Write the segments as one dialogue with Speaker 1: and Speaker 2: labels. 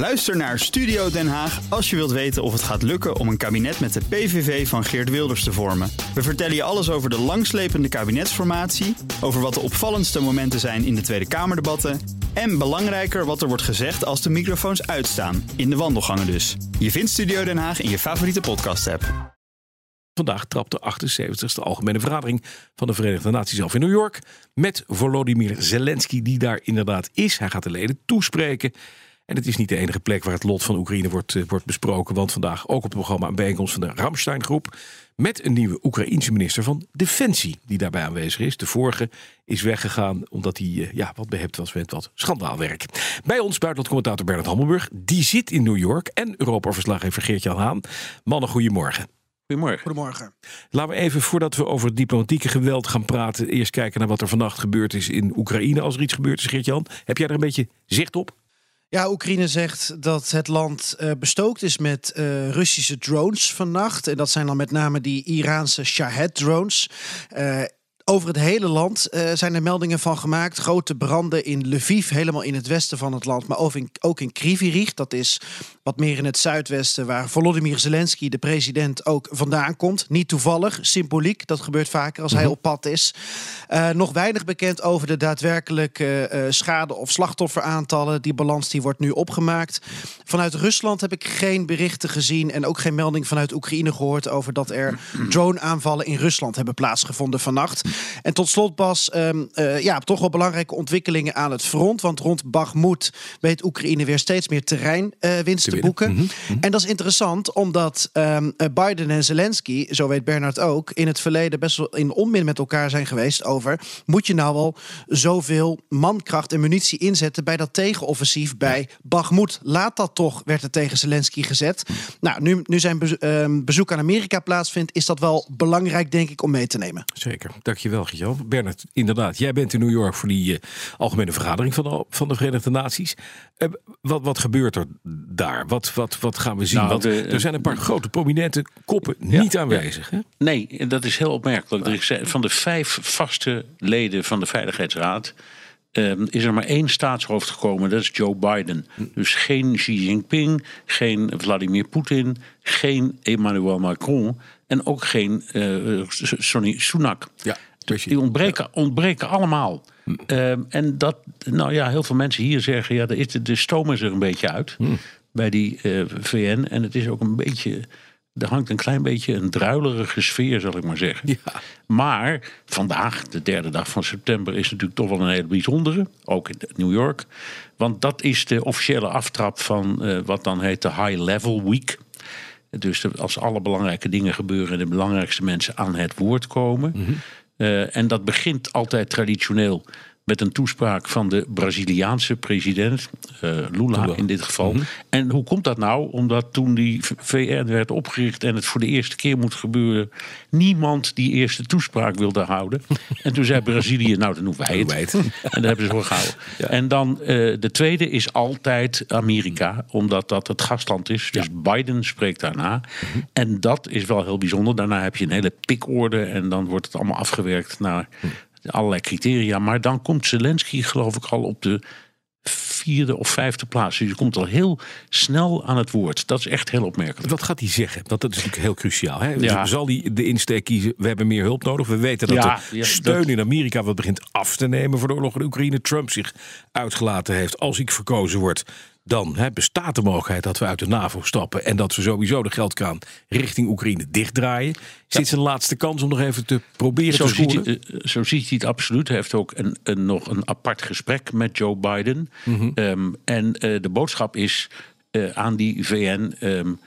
Speaker 1: Luister naar Studio Den Haag als je wilt weten of het gaat lukken om een kabinet met de PVV van Geert Wilders te vormen. We vertellen je alles over de langslepende kabinetsformatie, over wat de opvallendste momenten zijn in de Tweede Kamerdebatten en belangrijker wat er wordt gezegd als de microfoons uitstaan, in de wandelgangen dus. Je vindt Studio Den Haag in je favoriete podcast-app.
Speaker 2: Vandaag trapt de 78e Algemene Vergadering van de Verenigde Naties af in New York. Met Volodymyr Zelensky, die daar inderdaad is. Hij gaat de leden toespreken. En het is niet de enige plek waar het lot van Oekraïne wordt, eh, wordt besproken. Want vandaag ook op het programma een bijeenkomst van de Ramstein-groep. Met een nieuwe Oekraïense minister van Defensie die daarbij aanwezig is. De vorige is weggegaan omdat hij uh, ja, wat behept was met wat schandaalwerk. Bij ons buitenlandcommentator Bernard Hammelburg. Die zit in New York. En Europa-verslaggever Geert-Jan Haan. Mannen, goedemorgen.
Speaker 3: Goedemorgen.
Speaker 4: Goedemorgen.
Speaker 2: Laten we even, voordat we over het diplomatieke geweld gaan praten... eerst kijken naar wat er vannacht gebeurd is in Oekraïne. Als er iets gebeurd is, Geert-Jan. Heb jij er een beetje zicht op?
Speaker 4: Ja, Oekraïne zegt dat het land uh, bestookt is met uh, Russische drones vannacht. En dat zijn dan met name die Iraanse Shahed-drones. Uh, over het hele land uh, zijn er meldingen van gemaakt. Grote branden in Lviv, helemaal in het westen van het land. Maar ook in, ook in Krivirich, dat is wat meer in het zuidwesten... waar Volodymyr Zelensky, de president, ook vandaan komt. Niet toevallig, symboliek. Dat gebeurt vaker als hij op pad is. Uh, nog weinig bekend over de daadwerkelijke uh, schade- of slachtofferaantallen. Die balans die wordt nu opgemaakt. Vanuit Rusland heb ik geen berichten gezien... en ook geen melding vanuit Oekraïne gehoord... over dat er drone-aanvallen in Rusland hebben plaatsgevonden vannacht. En tot slot, Bas, um, uh, ja, toch wel belangrijke ontwikkelingen aan het front. Want rond Bakhmut weet Oekraïne weer steeds meer terreinwinst uh, te boeken. Mm -hmm. En dat is interessant, omdat um, Biden en Zelensky, zo weet Bernard ook, in het verleden best wel in onmin met elkaar zijn geweest over. Moet je nou wel zoveel mankracht en munitie inzetten bij dat tegenoffensief bij Bakhmut? Laat dat toch, werd er tegen Zelensky gezet. Nou, nu, nu zijn um, bezoek aan Amerika plaatsvindt, is dat wel belangrijk, denk ik, om mee te nemen.
Speaker 2: Zeker. Dankjewel, Gio. Bernard, inderdaad, jij bent in New York voor die uh, algemene vergadering van de, van de Verenigde Naties. Uh, wat, wat gebeurt er daar? Wat, wat, wat gaan we zien? Nou, Want de, er zijn een paar grote prominente koppen ja, niet aanwezig.
Speaker 3: Hè? Nee, dat is heel opmerkelijk. Er is, van de vijf vaste leden van de Veiligheidsraad Um, is er maar één staatshoofd gekomen, dat is Joe Biden. Dus geen Xi Jinping, geen Vladimir Poetin, geen Emmanuel Macron en ook geen uh, Sonny Sunak.
Speaker 2: Ja,
Speaker 3: die ontbreken, ontbreken allemaal. Hm. Um, en dat, nou ja, heel veel mensen hier zeggen, ja, de, de stoom is er een beetje uit hm. bij die uh, VN. En het is ook een beetje er hangt een klein beetje een druilerige sfeer, zal ik maar zeggen.
Speaker 2: Ja.
Speaker 3: Maar vandaag, de derde dag van september, is natuurlijk toch wel een hele bijzondere. Ook in New York. Want dat is de officiële aftrap van uh, wat dan heet de High Level Week. Dus als alle belangrijke dingen gebeuren en de belangrijkste mensen aan het woord komen. Mm -hmm. Uh, en dat begint altijd traditioneel met een toespraak van de Braziliaanse president, uh, Lula, Lula in dit geval. Mm -hmm. En hoe komt dat nou? Omdat toen die VN werd opgericht en het voor de eerste keer moet gebeuren, niemand die eerste toespraak wilde houden. en toen zei Brazilië, nou dan doen wij het.
Speaker 2: Wij het.
Speaker 3: en dat hebben ze voor gehouden. Ja. En dan uh, de tweede is altijd Amerika, omdat dat het gastland is. Dus ja. Biden spreekt daarna. Mm -hmm. En dat is wel heel bijzonder. Daarna heb je een hele pikorde en dan wordt het allemaal afgewerkt naar allerlei criteria. Maar dan komt Zelensky, geloof ik, al op de vierde of vijfde plaats. Dus je komt al heel snel aan het woord. Dat is echt heel opmerkelijk.
Speaker 2: Wat gaat hij zeggen? Want dat is natuurlijk heel cruciaal. Hè? Ja. Zal hij de insteek kiezen? We hebben meer hulp nodig. We weten dat ja, de ja, steun dat... in Amerika wat begint af te nemen voor de oorlog in Oekraïne. Trump zich uitgelaten heeft. Als ik verkozen word, dan hè, bestaat de mogelijkheid dat we uit de NAVO stappen en dat we sowieso de geldkraan richting Oekraïne dichtdraaien. Is dit zijn laatste kans om nog even te proberen
Speaker 3: zo
Speaker 2: te
Speaker 3: ziet, hij, zo ziet hij het absoluut. Hij heeft ook een, een, nog een apart gesprek met Joe Biden. Mm -hmm. um, en uh, de boodschap is uh, aan die VN. Um,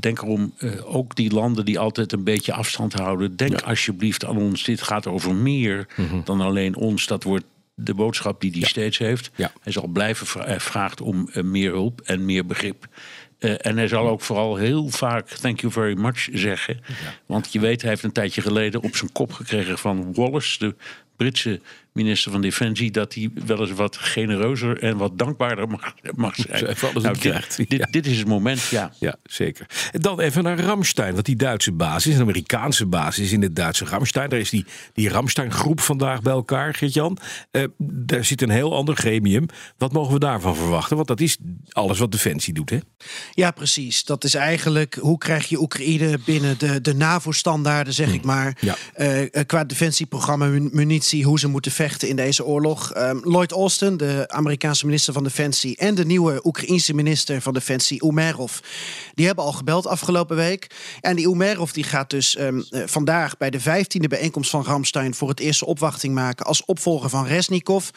Speaker 3: Denk erom, uh, ook die landen die altijd een beetje afstand houden. Denk ja. alsjeblieft aan ons. Dit gaat over meer mm -hmm. dan alleen ons. Dat wordt de boodschap die hij ja. steeds heeft.
Speaker 2: Ja.
Speaker 3: Hij zal blijven vra vraagt om uh, meer hulp en meer begrip. Uh, en hij zal ook vooral heel vaak thank you very much zeggen. Ja. Want je weet, hij heeft een tijdje geleden op zijn kop gekregen van Wallace, de Britse minister van Defensie, dat hij wel eens wat genereuzer en wat dankbaarder mag, mag zijn. Nou, dit, dit,
Speaker 2: Ja.
Speaker 3: dit is het moment, ja.
Speaker 2: Ja, zeker. En dan even naar Ramstein. Want die Duitse basis, een Amerikaanse basis in het Duitse Ramstein. Daar is die, die Ramstein-groep vandaag bij elkaar, Geert-Jan. Eh, daar zit een heel ander gremium. Wat mogen we daarvan verwachten? Want dat is alles wat Defensie doet, hè?
Speaker 4: Ja, precies. Dat is eigenlijk hoe krijg je Oekraïne binnen de, de NAVO-standaarden, zeg ik maar.
Speaker 2: Ja.
Speaker 4: Eh, eh, qua defensieprogramma, mun- munitie, hoe ze moeten vechten in deze oorlog. Ehm, Lloyd Austin, de Amerikaanse minister van Defensie, en de nieuwe Oekraïense minister van Defensie, Umerov, die hebben al gebeld afgelopen week. En die Umerov die gaat dus ehm, eh, vandaag bij de 15e bijeenkomst van Ramstein voor het eerste opwachting maken als opvolger van Resnikov.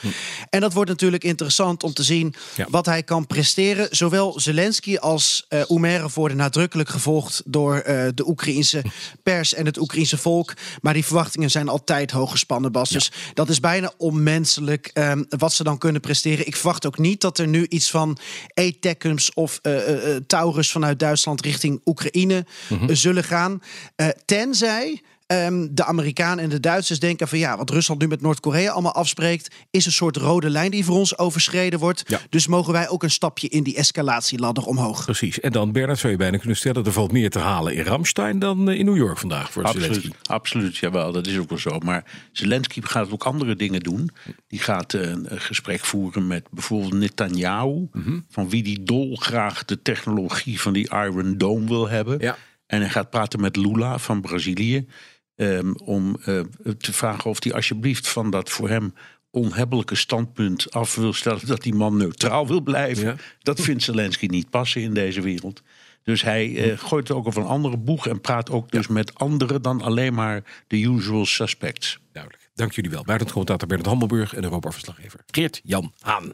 Speaker 4: En dat wordt natuurlijk interessant om te zien
Speaker 2: Ja.
Speaker 4: wat hij kan presteren. Zowel Zelensky als eh Umerov worden nadrukkelijk gevolgd door eh, de Oekraïnse pers en het Oekraïnse volk. Maar die verwachtingen zijn altijd hoog gespannen, Bas. Dus dat is bijna onmenselijk ehm, wat ze dan kunnen presteren. Ik verwacht ook niet dat er nu iets van ATACMS of eh, Taurus vanuit Duitsland richting Oekraïne eh, zullen gaan. Tenzij ehm, de Amerikanen en de Duitsers denken van ja, wat Rusland nu met Noord-Korea allemaal afspreekt, is een soort rode lijn die voor ons overschreden wordt.
Speaker 2: Ja.
Speaker 4: Dus mogen wij ook een stapje in die escalatieladder omhoog.
Speaker 2: Precies. En dan, Bernard, zou je bijna kunnen stellen... er valt meer te halen in Ramstein dan eh, in New York vandaag voor
Speaker 3: Absoluut,
Speaker 2: Zelensky.
Speaker 3: absoluut, jawel, dat is ook wel zo. Maar Zelensky gaat ook andere dingen doen. Die gaat eh, een gesprek voeren met bijvoorbeeld Netanyahu,
Speaker 2: Mhm.
Speaker 3: van wie die dolgraag de technologie van die Iron Dome wil hebben.
Speaker 2: Ja.
Speaker 3: En hij gaat praten met Lula van Brazilië. Ehm, om eh, te vragen of hij alsjeblieft van dat voor hem onhebbelijke standpunt af wil stellen dat die man neutraal wil blijven.
Speaker 2: Ja.
Speaker 3: Dat vindt Zelensky niet passen in deze wereld. Dus hij eh, gooit ook over een andere boeg en praat ook dus met anderen dan alleen maar de usual suspects.
Speaker 2: Duidelijk. Dank jullie wel. Buitencommentator Bernard Hammelburg en Europa-verslaggever Geert-Jan Haan.